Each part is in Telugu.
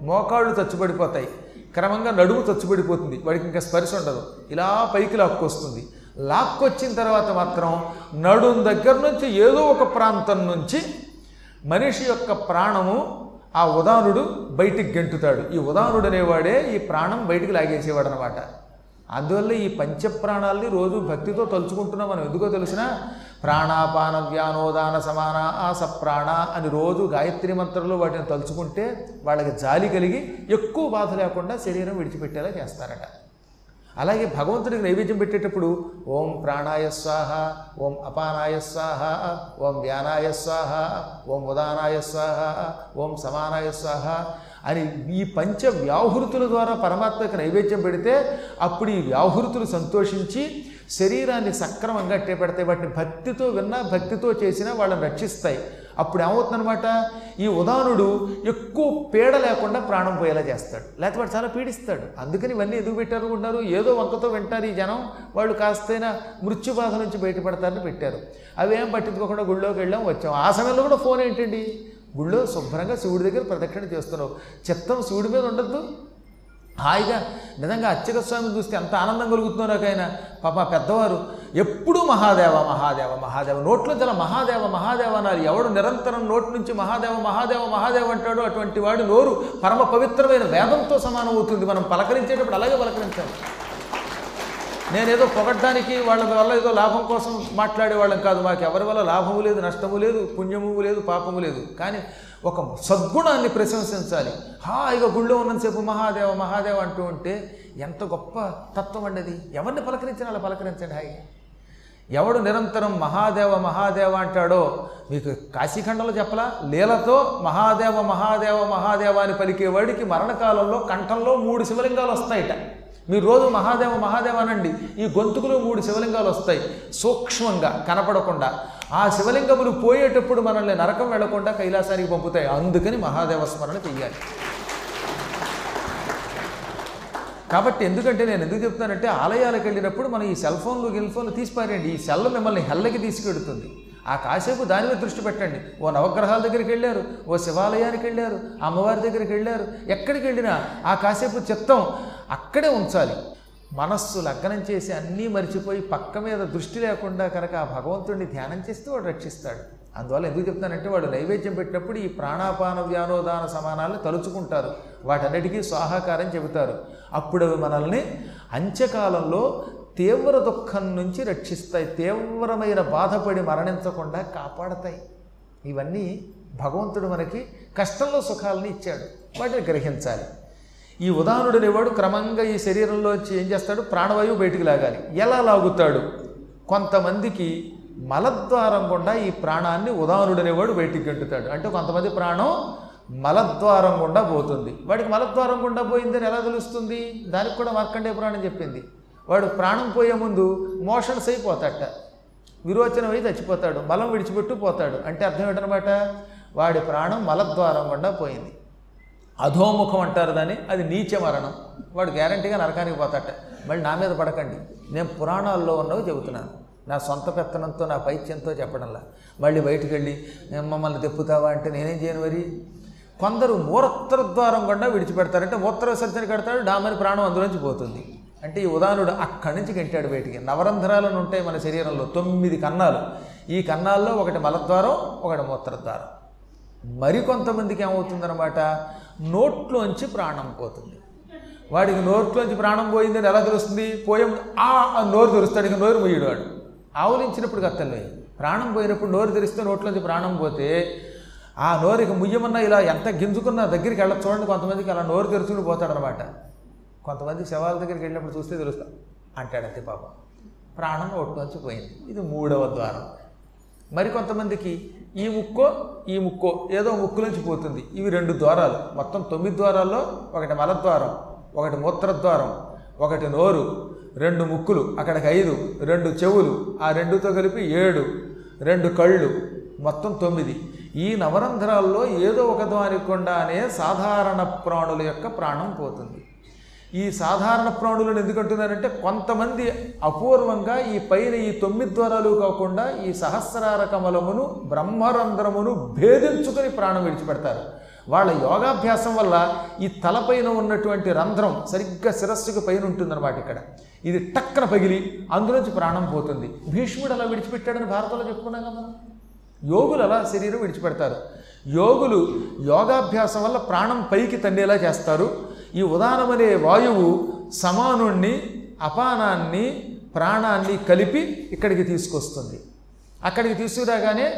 మోకాళ్ళు చచ్చుబడిపోతాయి. క్రమంగా నడుము చచ్చుబడిపోతుంది. వాడికి ఇంకా స్పర్శ ఉండదు. ఇలా పైకి లాక్కొస్తుంది. లాక్కొచ్చిన తర్వాత మాత్రం నడుం దగ్గర నుంచి ఏదో ఒక ప్రాంతం నుంచి మనిషి యొక్క ప్రాణము ఆ ఉదానుడు బయటికి గెంటుతాడు. ఈ ఉదానుడు అనేవాడే ఈ ప్రాణం బయటికి లాగేసేవాడు అనమాట అందువల్ల ఈ పంచప్రాణాలని రోజు భక్తితో తలుచుకుంటున్నాం మనం. ఎందుకో తెలిసిన ప్రాణాపాన వ్యానోదాన సమాన ఆసప్రాణ అని రోజు గాయత్రి మంత్రంలో వాటిని తలుచుకుంటే వాళ్ళకి జాలి కలిగి ఎక్కువ బాధ లేకుండా శరీరం విడిచిపెట్టేలా చేస్తారట. అలాగే భగవంతుడికి నైవేద్యం పెట్టేటప్పుడు ఓం ప్రాణాయ స్వాహ ఓం అపానాయ స్వాహ ఓం వ్యానాయ స్వాహ ఓం ఉదానాయ స్వాహ ఓం సమానాయ స్వాహ అని ఈ పంచ వ్యాహృతుల ద్వారా పరమాత్మకి నైవేద్యం పెడితే అప్పుడు ఈ వ్యాహృతులు సంతోషించి శరీరాన్ని సక్రమంగా అట్టే పెడతాయి వాటిని భక్తితో విన్నా భక్తితో చేసినా వాళ్ళని రక్షిస్తాయి. అప్పుడు ఏమవుతుందనమాట ఈ ఉదాహరణుడు ఎక్కువ పీడ లేకుండా ప్రాణం పోయేలా చేస్తాడు. లేకపోతే వాడు చాలా పీడిస్తాడు. అందుకని ఇవన్నీ ఎందుకు పెట్టారు ఏదో వంకతో వింటారు ఈ జనం. వాళ్ళు కాస్తైనా మృత్యు బాధ నుంచి బయటపడతారని పెట్టారు. అవేం పట్టించుకోకుండా గుళ్ళోకి వెళ్ళాం వచ్చాం. ఆ సమయంలో కూడా ఫోన్ ఏంటండి? గుళ్ళో శుభ్రంగా శివుడి దగ్గర ప్రదక్షిణ చేస్తున్నావు. చిత్తం శివుడి మీద ఉండద్దు. హాయిగా నిజంగా అచ్చక స్వామిని చూస్తే ఎంత ఆనందం కలుగుతుందో నాకైనా పాప పెద్దవారు ఎప్పుడూ మహాదేవ మహాదేవ మహాదేవ నోట్లో చాలా మహాదేవ మహాదేవ అన్నారు. ఎవడు నిరంతరం నోటి నుంచి మహాదేవ మహాదేవ మహాదేవ అంటాడో అటువంటి వాడు నోరు పరమ పవిత్రమైన వేదంతో సమానం అవుతుంది. మనం పలకరించేటప్పుడు అలాగే పలకరించాలి. నేనేదో పొగడ్డానికి వాళ్ళ వల్ల ఏదో లాభం కోసం మాట్లాడేవాళ్ళం కాదు. మాకు ఎవరి వల్ల లాభము లేదు నష్టము లేదు పుణ్యము లేదు పాపము లేదు. కానీ ఒక సద్గుణాన్ని ప్రశంసించాలి. హాయిగా గుళ్ళో ఉన్నంతసేపు మహాదేవ మహాదేవ అంటూ ఉంటే ఎంత గొప్ప తత్వం అండి అది. ఎవరిని పలకరించినా అలా పలకరించండి హాయి ఎవడు నిరంతరం మహాదేవ మహాదేవ అంటాడో మీకు కాశీఖండంలో చెప్పలా? లీలతో మహాదేవ మహాదేవ మహాదేవ అని పలికేవాడికి మరణకాలంలో కంఠంలో మూడు శివలింగాలు వస్తాయిట. మీరు రోజు మహాదేవ మహాదేవ అనండి. ఈ గొంతుకులో మూడు శివలింగాలు వస్తాయి. సూక్ష్మంగా కనపడకుండా. ఆ శివలింగములు పోయేటప్పుడు మనల్ని నరకం వెళ్ళకుండా కైలాసానికి పంపుతాయి. అందుకని మహాదేవ స్మరణ చెయ్యాలి. కాబట్టి ఎందుకంటే నేను ఎందుకు చెప్తానంటే ఆలయాలకు వెళ్ళినప్పుడు మనం ఈ సెల్ ఫోన్లు గిల్ ఫోన్లు తీసిపారండి ఈ సెల్ మిమ్మల్ని హెల్లకి తీసుకెడుతుంది. ఆ కాసేపు దాని మీద దృష్టి పెట్టండి. ఓ నవగ్రహాల దగ్గరికి వెళ్ళారు ఓ శివాలయానికి వెళ్ళారు అమ్మవారి దగ్గరికి వెళ్ళారు. ఎక్కడికి వెళ్ళినా ఆ కాసేపు చిత్తం అక్కడే ఉంచాలి. మనస్సు లగ్నం చేసి అన్నీ మర్చిపోయి పక్క మీద దృష్టి లేకుండా కనుక ఆ భగవంతుడిని ధ్యానం చేస్తే వాడు రక్షిస్తాడు. అందువల్ల ఎందుకు చెప్తానంటే వాడు నైవేద్యం పెట్టినప్పుడు ఈ ప్రాణాపాన వ్యానోదాన సమానాలను తలుచుకుంటారు. వాటన్నిటికీ స్వాహాకారం చెబుతారు. అప్పుడు అవి మనల్ని అంత్యకాలంలో తీవ్ర దుఃఖం నుంచి రక్షిస్తాయి. తీవ్రమైన బాధపడి మరణించకుండా కాపాడతాయి. ఇవన్నీ భగవంతుడు మనకి కష్టంలో సుఖాలని ఇచ్చాడు. వాటిని గ్రహించాలి. ఈ ఉదాహరణుడు అనేవాడు క్రమంగా ఈ శరీరంలో వచ్చి ఏం చేస్తాడు? ప్రాణవాయువు బయటికి లాగాలి. ఎలా లాగుతాడు? కొంతమందికి మలద్వారం గుండా ఈ ప్రాణాన్ని ఉదాహరణుడు అనేవాడు బయటికి గంటుతాడు. అంటే కొంతమంది ప్రాణం మలద్వారం గుండా పోతుంది. వాడికి మలద్వారం గుండా పోయిందని ఎలా తెలుస్తుంది? దానికి కూడా మార్కండేయ పురాణం చెప్పింది. వాడు ప్రాణం పోయే ముందు మోషన్స్ అయిపోతాట. విరోచనం అయి చచ్చిపోతాడు. మలం విడిచిపెట్టు పోతాడు. అంటే అర్థం ఏంటనమాట వాడి ప్రాణం మలద్వారం గుండా పోయింది. అధోముఖం అంటారు దాన్ని. అది నీచ మరణం. వాడు గ్యారంటీగా నరకానికి పోతాట. మళ్ళీ నా మీద పడకండి. నేను పురాణాల్లో ఉన్నవి చెబుతున్నాను. నా సొంత పెత్తనంతో నా పైత్యంతో చెప్పడంలా. మళ్ళీ బయటికి వెళ్ళి మమ్మల్ని తెప్పుతావా? అంటే నేనేం చేయను మరి? కొందరు మూత్ర ద్వారం గుండా విడిచిపెడతారంటే మూత్ర విసర్జన కడతాడు. డామని ప్రాణం అందులోంచి పోతుంది. అంటే ఈ ఉదాహరణుడు అక్కడి నుంచి గెంటాడు బయటికి. నవరంధ్రాలను ఉంటాయి మన శరీరంలో తొమ్మిది కన్నాలు. ఈ కన్నాల్లో ఒకటి మలద్వారం ఒకటి మూత్రద్వారం. మరికొంతమందికి ఏమవుతుందన్నమాట? నోట్లోంచి ప్రాణం పోతుంది. వాడికి నోట్లోంచి ప్రాణం పోయిందని ఎలా తెలుస్తుంది? పోయే ఆ నోరు తెరుస్తాడు ఇక నోరు మొయ్యడు వాడు. ఆవులించినప్పుడు కత్తలే ప్రాణం పోయినప్పుడు నోరు తెరిస్తే నోట్లోంచి ప్రాణం పోతే ఆ నోరు ఇక ముయ్యమన్నా ఇలా ఎంత గింజుకున్నా దగ్గరికి వెళ్ళ చూడండి కొంతమందికి అలా నోరు తెరుచుకుని పోతాడనమాట కొంతమంది శవాల దగ్గరికి వెళ్ళినప్పుడు చూస్తే తెలుస్తా. అంటాడంతే పాపం. ప్రాణం ఒట్టుకొచ్చి పోయింది. ఇది మూడవ ద్వారం. మరికొంతమందికి ఈ ముక్కో ఈ ముక్కో ఏదో ముక్కులోంచి పోతుంది. ఇవి రెండు ద్వారాలు. మొత్తం తొమ్మిది ద్వారాల్లో ఒకటి మలద్వారం ఒకటి మూత్రద్వారం ఒకటి నోరు రెండు ముక్కులు అక్కడికి ఐదు రెండు చెవులు ఆ రెండుతో కలిపి ఏడు రెండు కళ్ళు మొత్తం తొమ్మిది. ఈ నవరంధ్రాల్లో ఏదో ఒక దానికి సాధారణ ప్రాణుల యొక్క ప్రాణం పోతుంది. ఈ సాధారణ ప్రాణులను ఎందుకంటున్నారంటే కొంతమంది అపూర్వంగా ఈ పైన ఈ తొమ్మిది ద్వారాలు కాకుండా ఈ సహస్రార కమలమును బ్రహ్మరంధ్రమును భేదించుకొని ప్రాణం విడిచిపెడతారు. వాళ్ళ యోగాభ్యాసం వల్ల ఈ తలపైన ఉన్నటువంటి రంధ్రం సరిగ్గా శిరస్సుకు పైన ఉంటుందన్నమాట ఇక్కడ. ఇది టక్కన పగిలి అందులోంచి ప్రాణం పోతుంది. భీష్ముడు అలా విడిచిపెట్టాడని భారతంలో చెప్పుకున్నాం కదా మనం. యోగులు అలా శరీరం విడిచిపెడతారు. యోగులు యోగాభ్యాసం వల్ల ప్రాణం పైకి తండేలా చేస్తారు. ఈ ఉదానమనే వాయువు సమానుణ్ణి అపానాన్ని ప్రాణాన్ని కలిపి ఇక్కడికి తీసుకొస్తుంది. అక్కడికి తీసుకురాగానే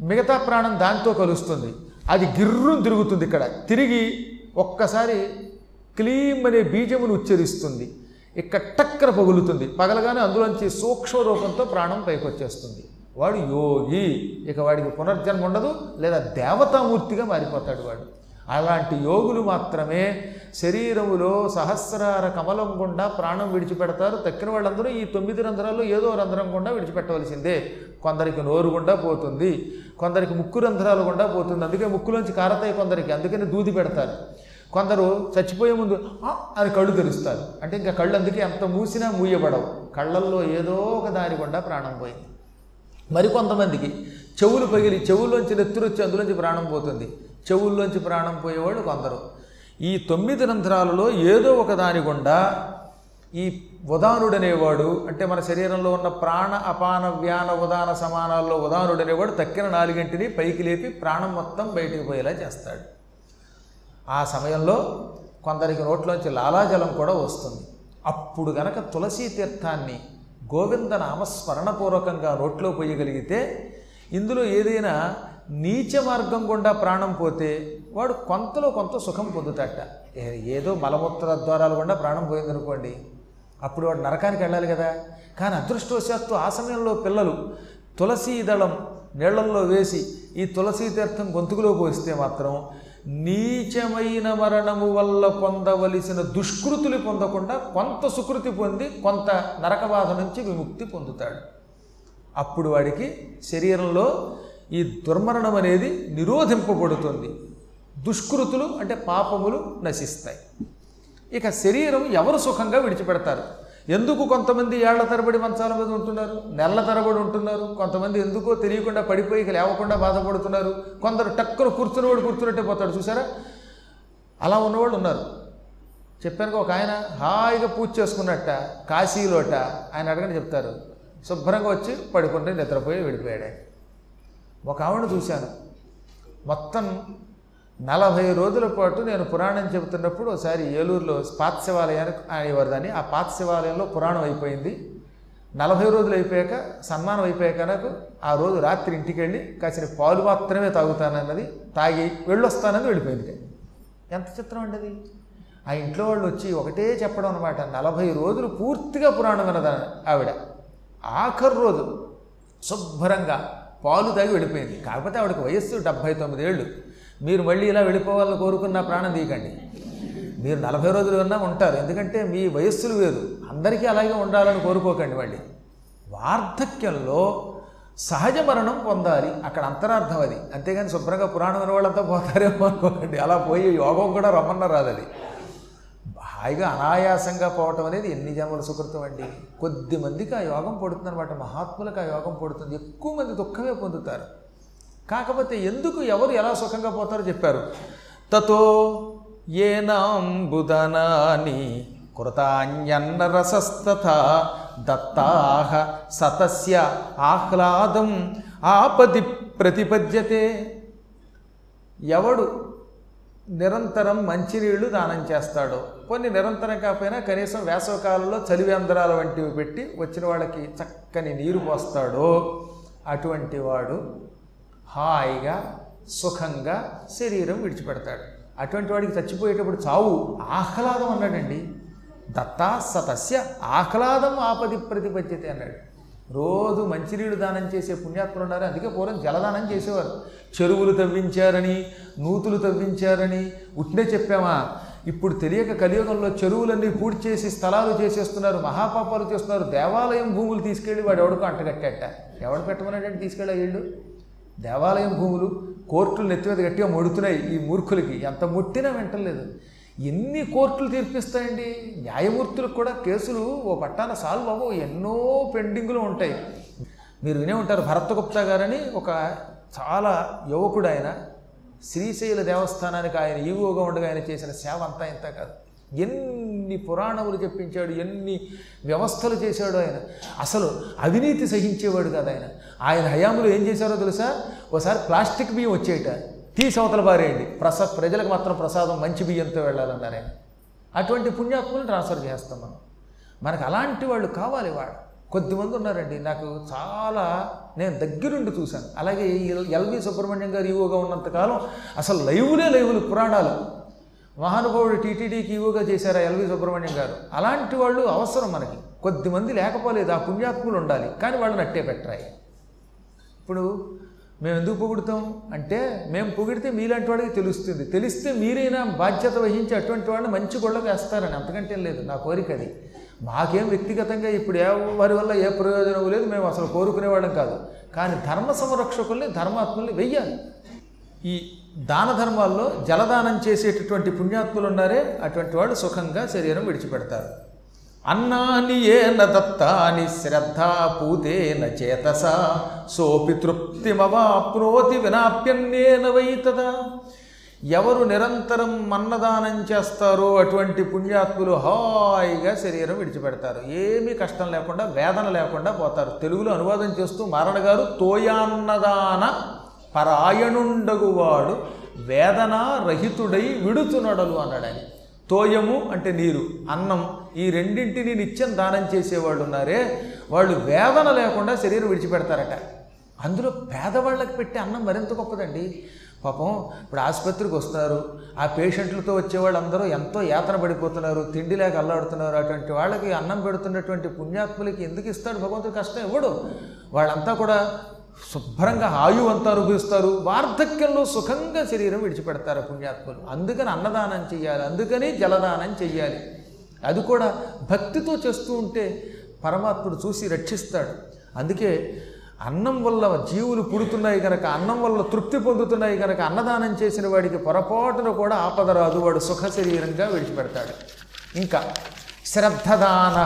మిగతా ప్రాణం దాంతో కలుస్తుంది. అది గిర్రును తిరుగుతుంది ఇక్కడ. తిరిగి ఒక్కసారి క్లీం అనే బీజమును ఉచ్చరిస్తుంది. ఇక్కడ టక్కర పగులుతుంది. పగలగానే అందులోంచి సూక్ష్మ రూపంతో ప్రాణం పైకి వచ్చేస్తుంది వాడు యోగి. ఇక వాడికి పునర్జన్మ ఉండదు లేదా దేవతామూర్తిగా మారిపోతాడు వాడు. అలాంటి యోగులు మాత్రమే శరీరములో సహస్రార కమలం గుండా ప్రాణం విడిచిపెడతారు. తక్కిన వాళ్ళందరూ ఈ తొమ్మిది రంధ్రాల్లో ఏదో రంధ్రం గుండా విడిచిపెట్టవలసిందే. కొందరికి నోరు గుండా పోతుంది కొందరికి ముక్కు రంధ్రాలు గుండా పోతుంది. అందుకే ముక్కులోంచి కారతాయి కొందరికి అందుకని దూది పెడతారు. కొందరు చచ్చిపోయే ముందు అని కళ్ళు తెరుస్తారు. అంటే ఇంకా కళ్ళు అందుకే ఎంత మూసినా మూయబడవు. కళ్ళల్లో ఏదో ఒక దారి గుండా ప్రాణం పోయింది. మరికొంతమందికి చెవులు పగిలి చెవుల్లోంచి నెత్తురు వచ్చి అందులోంచి ప్రాణం పోతుంది. చెవుల్లోంచి ప్రాణం పోయేవాళ్ళు కొందరు. ఈ తొమ్మిది రంధ్రాలలో ఏదో ఒక దాని గుండా ఈ ఉదానుడనేవాడు అంటే మన శరీరంలో ఉన్న ప్రాణ అపాన వ్యాన ఉదాన సమానాల్లో ఉదానుడనేవాడు తక్కిన నాలుగింటిని పైకి లేపి ప్రాణం మొత్తం బయటికి పోయేలా చేస్తాడు. ఆ సమయంలో కొందరికి నోట్లోంచి లాలాజలం కూడా వస్తుంది. అప్పుడు గనక తులసీ తీర్థాన్ని గోవింద నామస్మరణపూర్వకంగా నోట్లో పోయగలిగితే ఇందులో ఏదైనా నీచ మార్గం గుండా ప్రాణం పోతే వాడు కొంతలో కొంత సుఖం పొందుతాట ఏదో మలమూత్ర ద్వారాలు గుండా ప్రాణం పోయిందనుకోండి అప్పుడు వాడు నరకానికి వెళ్ళాలి కదా. కానీ అదృష్టవశాత్తు ఆ సమయంలో పిల్లలు తులసీ దళం నీళ్ళల్లో వేసి ఈ తులసీ తీర్థం గొంతుకులో పోస్తే మాత్రం నీచమైన మరణము వల్ల పొందవలసిన దుష్కృతులు పొందకుండా కొంత సుకృతి పొంది కొంత నరకబాధ నుంచి విముక్తి పొందుతాడు. అప్పుడు వాడికి శరీరంలో ఈ దుర్మరణం అనేది నిరోధింపబడుతుంది. దుష్కృతులు అంటే పాపములు నశిస్తాయి. ఇక శరీరం ఎవరు సుఖంగా విడిచిపెడతారు? ఎందుకు కొంతమంది ఏళ్ళ తరబడి మంచాల మీద ఉంటున్నారు? నెలల తరబడి ఉంటున్నారు? కొంతమంది ఎందుకో తెలియకుండా పడిపోయి ఇక లేవకుండా బాధపడుతున్నారు? కొందరు టక్కున కూర్చున్నవాడు కూర్చున్నట్టే పోతాడు. చూసారా అలా ఉన్నవాళ్ళు ఉన్నారు. చెప్పాను ఒక ఆయన హాయిగా పూజ చేసుకున్నట్ట కాశీలోట. ఆయన అడగని చెప్తారు. శుభ్రంగా వచ్చి పడుకుంటే నిద్రపోయి వెళ్ళిపోయాడు ఒక ఆవిడ చూశాను. మొత్తం నలభై రోజుల పాటు నేను పురాణం చెబుతున్నప్పుడు ఒకసారి ఏలూరులో పాత శివాలయానికి అనేవారు దాన్ని? ఆ పాత శివాలయంలో పురాణం అయిపోయింది. నలభై రోజులు అయిపోయాక సన్మానం అయిపోయాక నాకు ఆ రోజు రాత్రి ఇంటికి వెళ్ళి కాసిన పాలు మాత్రమే తాగుతానన్నది తాగి వెళ్ళొస్తానని వెళ్ళిపోయింది. ఎంత చిత్రం అండి అది? ఆ ఇంట్లో వాళ్ళు వచ్చి ఒకటే చెప్పడం అనమాట నలభై రోజులు పూర్తిగా పురాణం వినదా ఆవిడ. ఆఖరు రోజు శుభ్రంగా పాలు తాగి వెళ్ళిపోయింది. కాకపోతే ఆవిడకి వయస్సు డెబ్భై తొమ్మిది ఏళ్ళు. మీరు మళ్ళీ ఇలా వెళ్ళిపోవాలని కోరుకున్న ప్రాణం తీయకండి. మీరు నలభై రోజులు ఉన్నా ఉంటారు. ఎందుకంటే మీ వయస్సులు వేరు. అందరికీ అలాగే ఉండాలని కోరుకోకండి మళ్ళీ. వార్ధక్యంలో సహజ మరణం పొందాలి. అక్కడ అంతరార్థం అది. అంతేగాని శుభ్రంగా పురాణం విన్న వాళ్ళంతా పోతారేమో అనుకోకండి. అలా పోయి యోగం కూడా రమ్మన్న రాదు అది. హాయిగా అనాయాసంగా పోవటం అనేది ఎన్ని జన్మల సుకృతం అండి? కొద్ది మందికి ఆ యోగం పడుతుందన్నమాట. మహాత్ములకు ఆ యోగం పడుతుంది. ఎక్కువ మంది దుఃఖమే పొందుతారు. కాకపోతే ఎందుకు ఎవరు ఎలా సుఖంగా పోతారో చెప్పారు. తతో ఏనాంబుదనాని కృతాన్యన్నరసస్తథ దత్తాహ సతస్య ఆహ్లాదం ఆపది ప్రతిపద్యతే. ఎవడు నిరంతరం మంచినీళ్ళు దానం చేస్తాడు. కొన్ని నిరంతరం కాకపోయినా కనీసం వేసవకాలంలో చలివేంద్రాల వంటివి పెట్టి వచ్చిన వాళ్ళకి చక్కని నీరు పోస్తాడో. అటువంటి వాడు హాయిగా సుఖంగా శరీరం విడిచిపెడతాడు. అటువంటి వాడికి చచ్చిపోయేటప్పుడు చావు ఆహ్లాదం అన్నాడండి. దత్తా సతస్య ఆహ్లాదం ఆపది ప్రతిపద్యతే అన్నాడు. రోజు మంచినీళ్ళు దానం చేసే పుణ్యాత్ములు ఉన్నారు. అందుకే పూర్వం జలదానం చేసేవారు. చెరువులు తవ్వించారని నూతులు తవ్వించారని ఉట్నే చెప్పామా? ఇప్పుడు తెలియక కలియుగంలో చెరువులన్నీ పూర్తి చేసి స్థలాలు చేసేస్తున్నారు మహాపాపాలు చేస్తున్నారు. దేవాలయం భూములు తీసుకెళ్ళి వాడు ఎవడికో అంటగట్టేట ఎవడు పెట్టమన్నాడంటే తీసుకెళ్ళా వీళ్ళు? దేవాలయం భూములు కోర్టులు నెత్తి మీద గట్టిగా మొడుతున్నాయి ఈ మూర్ఖులకి. ఎంత ముట్టినా వింటలేదు. ఎన్ని కోర్టులు తీర్పిస్తాయండి? న్యాయమూర్తులకు కూడా కేసులు ఓ పట్టాన సాల్వ్ అవ్వవు ఎన్నో పెండింగులు ఉంటాయి. మీరు వినే ఉంటారు భరతగుప్తా గారని ఒక చాలా యువకుడు ఆయన. శ్రీశైల దేవస్థానానికి ఆయన ఈవోగా ఉండగా ఆయన చేసిన సేవ అంతా ఇంత కాదు. ఎన్ని పురాణములు చెప్పించాడు ఎన్ని వ్యవస్థలు చేశాడు ఆయన. అసలు అవినీతి సహించేవాడు కాదు ఆయన. ఆయన హయాంలో ఏం చేశారో తెలుసా? ఒకసారి ప్లాస్టిక్ బియ్యం వచ్చేయట తీసి అవతల బారేయండి ప్రసా ప్రజలకు మాత్రం ప్రసాదం మంచి బియ్యంతో వెళ్ళాలన్నారు. ఆయన అటువంటి పుణ్యాత్ములను ట్రాన్స్ఫర్ చేస్తాం మనం. మనకు అలాంటి వాళ్ళు కావాలి వాడు. కొద్దిమంది ఉన్నారండి. నాకు చాలా నేను దగ్గరుండి చూశాను. అలాగే ఎల్వి సుబ్రహ్మణ్యం గారు ఈవోగా ఉన్నంతకాలం అసలు లైవ్లే లైవ్లు పురాణాలు. మహానుభావుడు టీటీడీకి ఈవోగా చేశారు ఎల్వి సుబ్రహ్మణ్యం గారు? అలాంటి వాళ్ళు అవసరం మనకి. కొద్దిమంది లేకపోలేదు ఆ పుణ్యాత్ములు ఉండాలి. కానీ వాళ్ళని అట్టే పెట్టరాయి ఇప్పుడు మేము ఎందుకు పొగుడుతాం? అంటే మేము పొగిడితే మీలాంటి వాడికి తెలుస్తుంది. తెలిస్తే మీరైనా బాధ్యత వహించి అటువంటి వాళ్ళని మంచి గొడవకు వేస్తారని అంతకంటే లేదు. నా కోరిక అది. మాకేం వ్యక్తిగతంగా ఇప్పుడు ఏ వారి వల్ల ఏ ప్రయోజనం లేదు. మేము అసలు కోరుకునేవాళ్ళం కాదు. కానీ ధర్మ సంరక్షకుల్ని ధర్మాత్ముల్ని వెయ్యాలి. ఈ దాన ధర్మాల్లో జలదానం చేసేటటువంటి పుణ్యాత్ములు ఉన్నారే అటువంటి వాళ్ళు సుఖంగా శరీరం విడిచిపెడతారు. అన్నాని ఏన దత్తాని శ్రద్ధా పూతేన చేతస సోపి తృప్తిమవాప్నోతి వినాప్యన్నేన వైతదా. ఎవరు నిరంతరం అన్నదానం చేస్తారో అటువంటి పుణ్యాత్ములు హాయిగా శరీరం విడిచిపెడతారు. ఏమీ కష్టం లేకుండా వేదన లేకుండా పోతారు. తెలుగులో అనువాదం చేస్తూ మారణ గారు తోయాన్నదాన పరాయణుండగువాడు వేదన రహితుడై విడుచునడలు అన్నాడు ఆయన. తోయము అంటే నీరు అన్నం ఈ రెండింటిని నిత్యం దానం చేసేవాళ్ళు ఉన్నారే వాళ్ళు వేదన లేకుండా శరీరం విడిచిపెడతారట. అందులో పేదవాళ్ళకి పెట్టే అన్నం మరింత గొప్పదండి. పాపం ఇప్పుడు ఆసుపత్రికి వస్తున్నారు ఆ పేషెంట్లతో వచ్చేవాళ్ళు అందరూ ఎంతో యాతన పడిపోతున్నారు తిండి లేక అల్లాడుతున్నారు అటువంటి వాళ్ళకి అన్నం పెడుతున్నటువంటి పుణ్యాత్ములకి ఎందుకు ఇస్తాడు భగవంతుడు కష్టం ఇవ్వడు వాళ్ళంతా కూడా శుభ్రంగా ఆయువంతా అనుభవిస్తారు. వార్ధక్యంలో సుఖంగా శరీరం విడిచిపెడతారు పుణ్యాత్ములు. అందుకని అన్నదానం చేయాలి అందుకని జలదానం చెయ్యాలి. అది కూడా భక్తితో చేస్తూ ఉంటే పరమాత్ముడు చూసి రక్షిస్తాడు. అందుకే అన్నం వల్ల జీవులు పుడుతున్నాయి కనుక అన్నం వల్ల తృప్తి పొందుతున్నాయి కనుక అన్నదానం చేసిన వాడికి పొరపాటున కూడా ఆపద రాదు. వాడు సుఖ శరీరంగా విడిచిపెడతాడు. ఇంకా శ్రద్ధదాన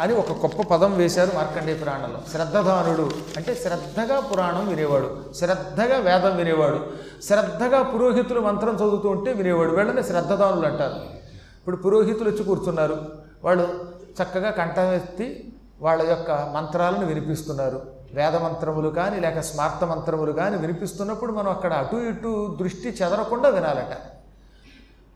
అని ఒక గొప్ప పదం వేశారు మార్కండేయ పురాణంలో. శ్రద్ధదానుడు అంటే శ్రద్ధగా పురాణం వినేవాడు శ్రద్ధగా వేదం వినేవాడు శ్రద్ధగా పురోహితులు మంత్రం చదువుతూ ఉంటే వినేవాడు వీళ్ళని శ్రద్ధదానులు అంటారు. ఇప్పుడు పురోహితులు వచ్చి కూర్చున్నారు. వాళ్ళు చక్కగా కంఠం ఎత్తి వాళ్ళ యొక్క మంత్రాలను వినిపిస్తున్నారు. వేద మంత్రములు కానీ లేక స్మార్త మంత్రములు కానీ వినిపిస్తున్నప్పుడు మనం అక్కడ అటు ఇటు దృష్టి చెదరకుండా వినాలట.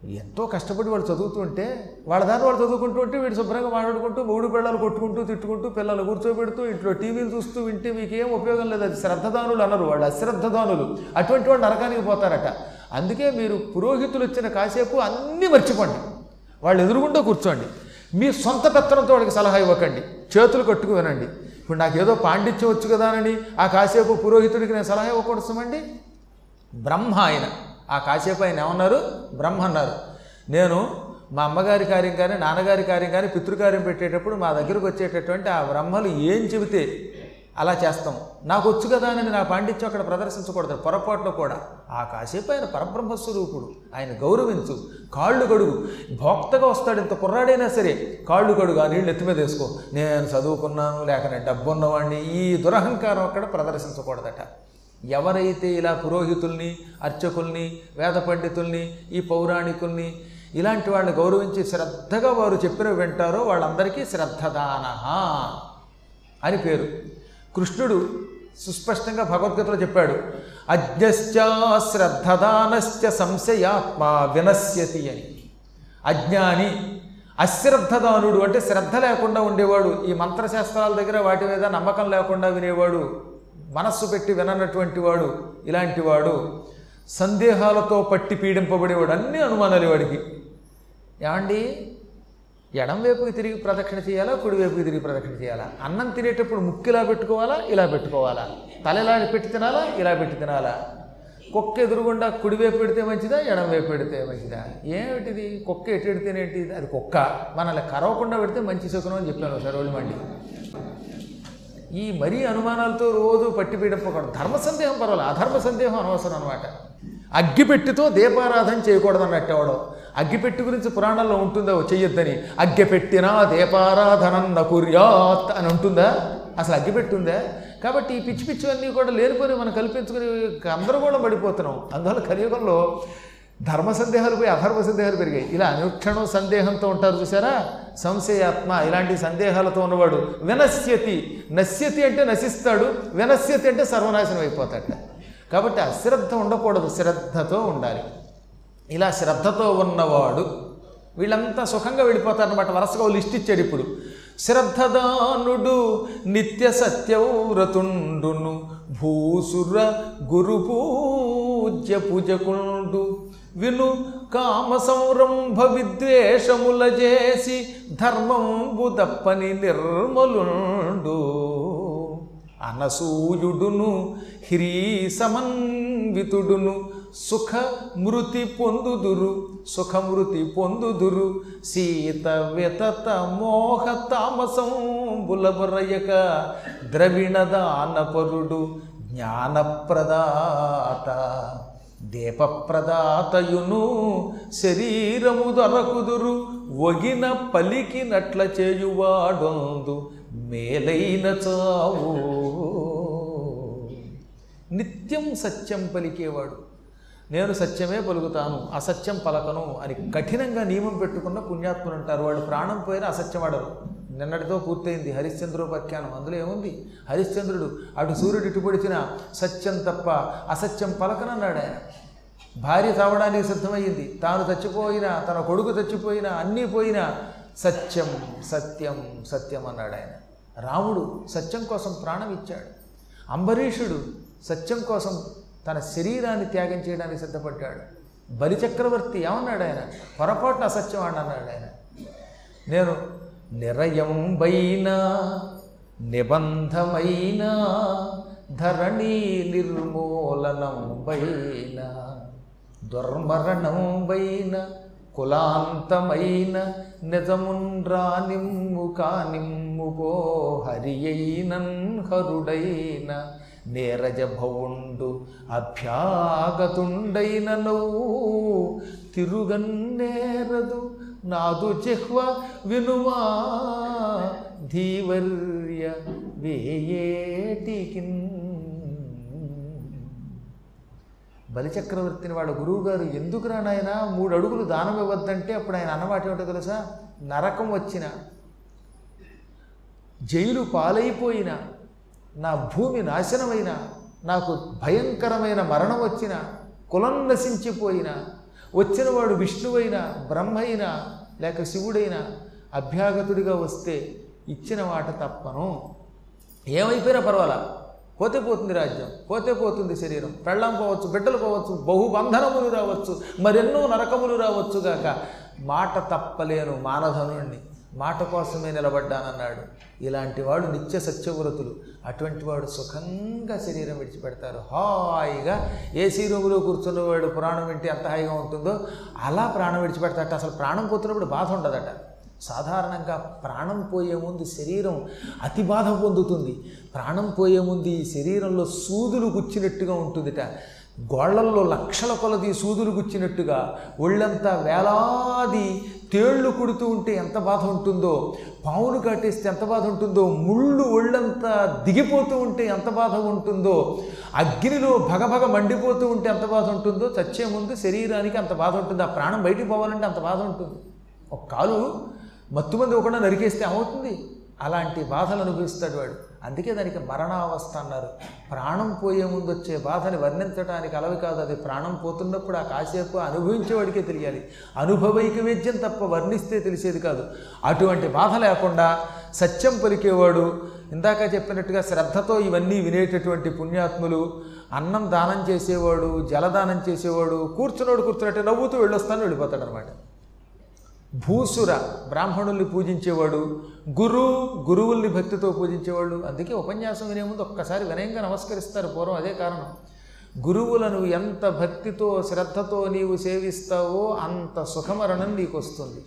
ఎంతో కష్టపడి వాళ్ళు చదువుతుంటే వాళ్ళ దాన్ని వాళ్ళు చదువుకుంటూ ఉంటే వీడు శుభ్రంగా మాట్లాడుకుంటూ మూడు పిల్లలు కొట్టుకుంటూ తిట్టుకుంటూ పిల్లలు కూర్చోబెడుతూ ఇంట్లో టీవీలు చూస్తూ వింటే మీకు ఏం ఉపయోగం లేదు. అది శ్రద్ధదానులు అన్నారు వాళ్ళు అశ్రద్ధదానులు. అటువంటి వాళ్ళు నరకానికి పోతారట. అందుకే మీరు పురోహితులు వచ్చిన కాసేపు అన్నీ మర్చిపోండి. వాళ్ళు ఎదురుగుండా కూర్చోండి. మీ సొంత పెత్తనంతో వాళ్ళకి సలహా ఇవ్వకండి. చేతులు కట్టుకు వినండి. ఇప్పుడు నాకేదో పాండిత్యం వచ్చు కదా అని ఆ కాసేపు పురోహితుడికి నేను సలహా ఇవ్వకూడదామండి బ్రహ్మ ఆయన. ఆ కాసేపు ఆయన ఏమన్నారు? బ్రహ్మ అన్నారు. నేను మా అమ్మగారి కార్యం కానీ నాన్నగారి కార్యం కానీ పితృకార్యం పెట్టేటప్పుడు మా దగ్గరకు వచ్చేటటువంటి ఆ బ్రహ్మలు ఏం చెబితే అలా చేస్తాం. నాకు వచ్చు కదా అని నా పాండిత్యం అక్కడ ప్రదర్శించకూడదు పొరపాట్లో కూడా. ఆ కాసేపు ఆయన పరబ్రహ్మస్వరూపుడు ఆయన గౌరవించు. కాళ్ళు కడుగు. భోక్తగా వస్తాడు ఇంత కుర్రాడైనా సరే. కాళ్ళు కడుగు ఆ నీళ్ళు ఎత్తి మీద వేసుకో. నేను చదువుకున్నాను లేక నేను డబ్బు ఉన్నవాడిని ఈ దురహంకారం అక్కడ ప్రదర్శించకూడదట. ఎవరైతే ఇలా పురోహితుల్ని అర్చకుల్ని వేద పండితుల్ని ఈ పౌరాణికుల్ని ఇలాంటి వాళ్ళని గౌరవించి శ్రద్ధగా వారు చెప్పిన వింటారో వాళ్ళందరికీ శ్రద్ధదాన అని పేరు. కృష్ణుడు సుస్పష్టంగా భగవద్గీతలో చెప్పాడు అజ్ఞశ్చ శ్రద్ధదానశ్చ సంశయాత్మ వినశ్యతి అని. అజ్ఞాని అశ్రద్ధదానుడు అంటే శ్రద్ధ లేకుండా ఉండేవాడు. ఈ మంత్రశాస్త్రాల దగ్గర వాటి మీద నమ్మకం లేకుండా వినేవాడు. మనస్సు పెట్టి విననటువంటి వాడు ఇలాంటి వాడు సందేహాలతో పట్టి పీడింపబడేవాడు అన్ని అనుమానాలు వాడికి. ఏమండి? ఎడం వైపుకి తిరిగి ప్రదక్షిణ చేయాలా కుడి వైపుకి తిరిగి ప్రదక్షిణ చేయాలా? అన్నం తినేటప్పుడు ముక్కు ఇలా పెట్టుకోవాలా ఇలా పెట్టుకోవాలా? తల ఇలా పెట్టి తినాలా ఇలా పెట్టి తినాలా? కుక్క ఎదురుగుండా కుడి వైపు పెడితే మంచిదా ఎడం వైపు పెడితే మంచిదా? ఏమిటిది? కుక్క ఎటు పెడితేనేంటి? అది కుక్క. మనల్ని కరవకుండా పెడితే మంచి సుఖం అని చెప్పాను ఒకసారి మండి. ఈ మరీ అనుమానాలతో రోజు పట్టి పీడపకూడదు. ధర్మ సందేహం పర్వాలేదు. అధర్మ సందేహం అనవసరం అనమాట అగ్గిపెట్టితో దీపారాధన చేయకూడదు అన్నట్టేవాడు అగ్గిపెట్టి గురించి పురాణాల్లో ఉంటుందో చెయ్యొద్దని. అగ్గిపెట్టినా దీపారాధనం నకుర్యాత్ అని ఉంటుందా? అసలు అగ్గిపెట్టి ఉందా కాబట్టి ఈ పిచ్చి పిచ్చివన్నీ కూడా లేనిపోయి మనం కల్పించుకుని గందరగోళం పడిపోతున్నాం. అందువల్ల కలియుగంలో ధర్మ సందేహాలు పోయి అధర్మ సందేహాలు పెరిగాయి. ఇలా అనుక్షణం సందేహంతో ఉంటారు చూసారా సంశయాత్మ ఇలాంటి సందేహాలతో ఉన్నవాడు వినశ్యతి. నశ్యతి అంటే నశిస్తాడు వినశ్యతి అంటే సర్వనాశనం అయిపోతాడు కాబట్టి అశ్రద్ధ ఉండకూడదు శ్రద్ధతో ఉండాలి. ఇలా శ్రద్ధతో ఉన్నవాడు వీళ్ళంతా సుఖంగా వెళ్ళిపోతారనమాట వరుసగా లిస్ట్ ఇచ్చాడు ఇప్పుడు. శ్రద్ధదానుడు నిత్య సత్యవ్రతుండును భూసుర గురు పూజ్య పూజకుండు. విను కామ సంరంభ విద్వేషముల చేసి ధర్మంబు దప్పని నిర్మలుండు. అనసూయుడును హ్రీ సమన్వితుడును సుఖ మృతి పొందుదురు సుఖమృతి పొందుదురు సీత వ్యతత మోహ తామసం బులబరయక ద్రవిణదానపరుడు జ్ఞానప్రదాత. దీపప్రదాతయును శరీరము దొరకుదురు ఒగిన పలికినట్ల చేయువాడొందు మేలైన చావు. నిత్యం సత్యం పలికేవాడు. నేను సత్యమే పలుకుతాను అసత్యం పలకను అని కఠినంగా నియమం పెట్టుకున్న పుణ్యాత్ములు అంటారు. వాడు ప్రాణం పోయిన అసత్యం ఆడరు నిన్నటితో పూర్తయింది హరిశ్చంద్రోపాఖ్యానం. అందులో ఏముంది? హరిశ్చంద్రుడు అటు సూర్యుడు ఇటుపడిచిన సత్యం తప్ప అసత్యం పలకనన్నాడు ఆయన. భార్య చావడానికి సిద్ధమయ్యింది. తాను చచ్చిపోయినా తన కొడుకు చచ్చిపోయినా అన్నీ పోయినా సత్యం సత్యం సత్యం అన్నాడు ఆయన. రాముడు సత్యం కోసం ప్రాణం ఇచ్చాడు. అంబరీషుడు సత్యం కోసం తన శరీరాన్ని త్యాగం చేయడానికి సిద్ధపడ్డాడు. బలిచక్రవర్తి ఏమన్నాడు ఆయన? పొరపాటున అసత్యం అన్నాడు ఆయన. నేను నిరయంబైన నిబంధమైన ధరణి నిర్మూలనంబైన దుర్మరణంబైన కులాంతమైన నిజముండ్రానిమ్ము కానిమ్ముగో కానిమ్ము పో హరుడైన నేరజ అభ్యాగతుండైన నవ్వు తిరుగన్నేరదు నాదు జిహ్వ వినుమా ధీవర్య వేయేటికిన్. బలిచక్రవర్తిని వాళ్ళ గురువుగారు ఎందుకు నాయన? మూడు అడుగులు దానం ఇవ్వద్దంటే అప్పుడు ఆయన అన్నమాట ఏమిటో తెలుసా? నరకం వచ్చిన జైలు పాలైపోయిన నా భూమి నాశనమైన నాకు భయంకరమైన మరణం వచ్చిన కులం నశించిపోయిన వచ్చినవాడు విష్ణువైనా బ్రహ్మైనా లేక శివుడైనా అభ్యాగతుడిగా వస్తే ఇచ్చిన మాట తప్పను. ఏమైపోయినా పర్వాలా? పోతే పోతుంది రాజ్యం పోతే పోతుంది శరీరం. పెళ్ళం పోవచ్చు బిడ్డలు పోవచ్చు బహుబంధనములు రావచ్చు మరెన్నో నరకములు రావచ్చు గాక. మాట తప్పలేను మానధనుణ్ణి మాట కోసమే నిలబడ్డానన్నాడు. ఇలాంటి వాడు నిత్య సత్యవ్రతులు. అటువంటి వాడు సుఖంగా శరీరం విడిచిపెడతారు. హాయిగా ఏసీ రూములో కూర్చున్నవాడు ప్రాణం వింటే ఎంత హాయిగా ఉంటుందో అలా ప్రాణం విడిచిపెడతాట అసలు ప్రాణం పోతున్నప్పుడు బాధ ఉండదట. సాధారణంగా ప్రాణం పోయే ముందు శరీరం అతి బాధ పొందుతుంది. ప్రాణం పోయే ముందు ఈ శరీరంలో సూదులు గుచ్చినట్టుగా ఉంటుందిట. గోళ్ళల్లో లక్షల కొలది సూదులు గుచ్చినట్టుగా ఒళ్ళంతా వేలాది తేళ్ళు కుడుతూ ఉంటే ఎంత బాధ ఉంటుందో పావులు కాటేస్తే ఎంత బాధ ఉంటుందో ముళ్ళు ఒళ్ళంతా దిగిపోతూ ఉంటే ఎంత బాధ ఉంటుందో అగ్నిలో భగభగ మండిపోతూ ఉంటే ఎంత బాధ ఉంటుందో చచ్చే ముందు శరీరానికి అంత బాధ ఉంటుంది ఆ ప్రాణం బయటికి పోవాలంటే అంత బాధ ఉంటుంది. ఒక కాలు మత్తుమంది ఒకటి నరికేస్తే ఏమవుతుంది? అలాంటి బాధలు అనుభవిస్తాడు వాడు. అందుకే దానికి మరణావస్థ అన్నారు. ప్రాణం పోయే ముందు వచ్చే బాధని వర్ణించడానికి అలవి కాదు అది. ప్రాణం పోతున్నప్పుడు ఆ కాసేపు అనుభవించేవాడికే తెలియాలి. అనుభవైక వేద్యం తప్ప వర్ణిస్తే తెలిసేది కాదు. అటువంటి బాధ లేకుండా సత్యం పలికేవాడు ఇందాక చెప్పినట్టుగా శ్రద్ధతో ఇవన్నీ వినేటటువంటి పుణ్యాత్ములు అన్నం దానం చేసేవాడు జలదానం చేసేవాడు కూర్చున్నాడు కూర్చున్నట్టే నవ్వుతూ వెళ్ళొస్తాను వెళ్ళిపోతాడు అనమాట భూసుర బ్రాహ్మణుల్ని పూజించేవాడు గురు గురువుల్ని భక్తితో పూజించేవాళ్ళు. అందుకే ఉపన్యాసం వినే ముందు ఒక్కసారి వినయంగా నమస్కరిస్తారు. పూర్వం అదే కారణం. గురువులను ఎంత భక్తితో శ్రద్ధతో నీవు సేవిస్తావో అంత సుఖమరణం నీకు వస్తుంది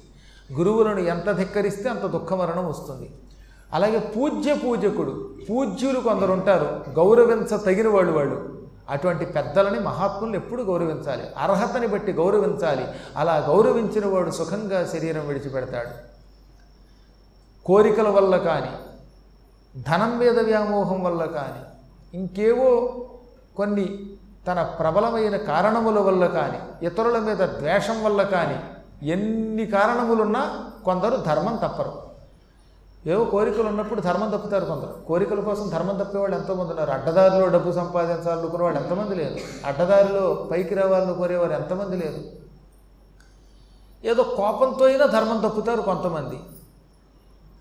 గురువులను ఎంత ధిక్కరిస్తే అంత దుఃఖమరణం వస్తుంది. అలాగే పూజ్య పూజకుడు పూజ్యులు కొందరు ఉంటారు గౌరవించ తగిన వాళ్ళు వాళ్ళు. అటువంటి పెద్దలని మహాత్ములను ఎప్పుడు గౌరవించాలి? అర్హతని బట్టి గౌరవించాలి. అలా గౌరవించిన వాడు సుఖంగా శరీరం విడిచిపెడతాడు. కోరికల వల్ల కానీ ధనం మీద వ్యామోహం వల్ల కానీ ఇంకేవో కొన్ని తన ప్రబలమైన కారణముల వల్ల కానీ ఇతరుల మీద ద్వేషం వల్ల కానీ ఎన్ని కారణములున్నా కొందరు ధర్మం తప్పరు. ఏవో కోరికలు ఉన్నప్పుడు ధర్మం తప్పుతారు కొందరు. కోరికల కోసం ధర్మం తప్పేవాళ్ళు ఎంతోమంది ఉన్నారు. అడ్డదారిలో డబ్బు సంపాదించాలనుకునే వాళ్ళు ఎంతమంది లేరు. అడ్డదారిలో పైకి రావాలని కోరేవారు ఎంతమంది లేరు. ఏదో కోపంతో అయినా ధర్మం తప్పుతారు కొంతమంది.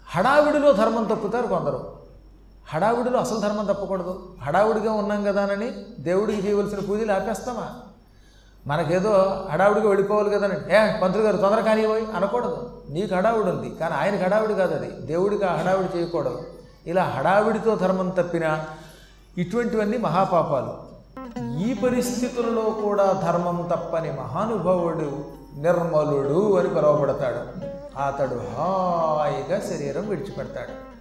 హడావిడిలో ధర్మం తప్పుతారు కొందరు. హడావిడిలో అసలు ధర్మం తప్పకూడదు. హడావుడిగా ఉన్నాం కదానని దేవుడికి చేయవలసిన పూజలు ఆపేస్తామా? మనకేదో హడావుడిగా వెళ్ళిపోవాలి కదని ఏ పంతులు గారు తొందర కానివ్వయి అనకూడదు. నీకు హడావుడి ఉంది. కానీ ఆయన హడావుడి కాదు అది. దేవుడికి ఆ హడావుడి చేయకూడదు. ఇలా హడావిడితో ధర్మం తప్పినా ఇటువంటివన్నీ మహాపాపాలు. ఈ పరిస్థితులలో కూడా ధర్మం తప్పని మహానుభావుడు నిర్మలుడు అని పిలువబడతాడు అతడు హాయిగా శరీరం విడిచిపెడతాడు.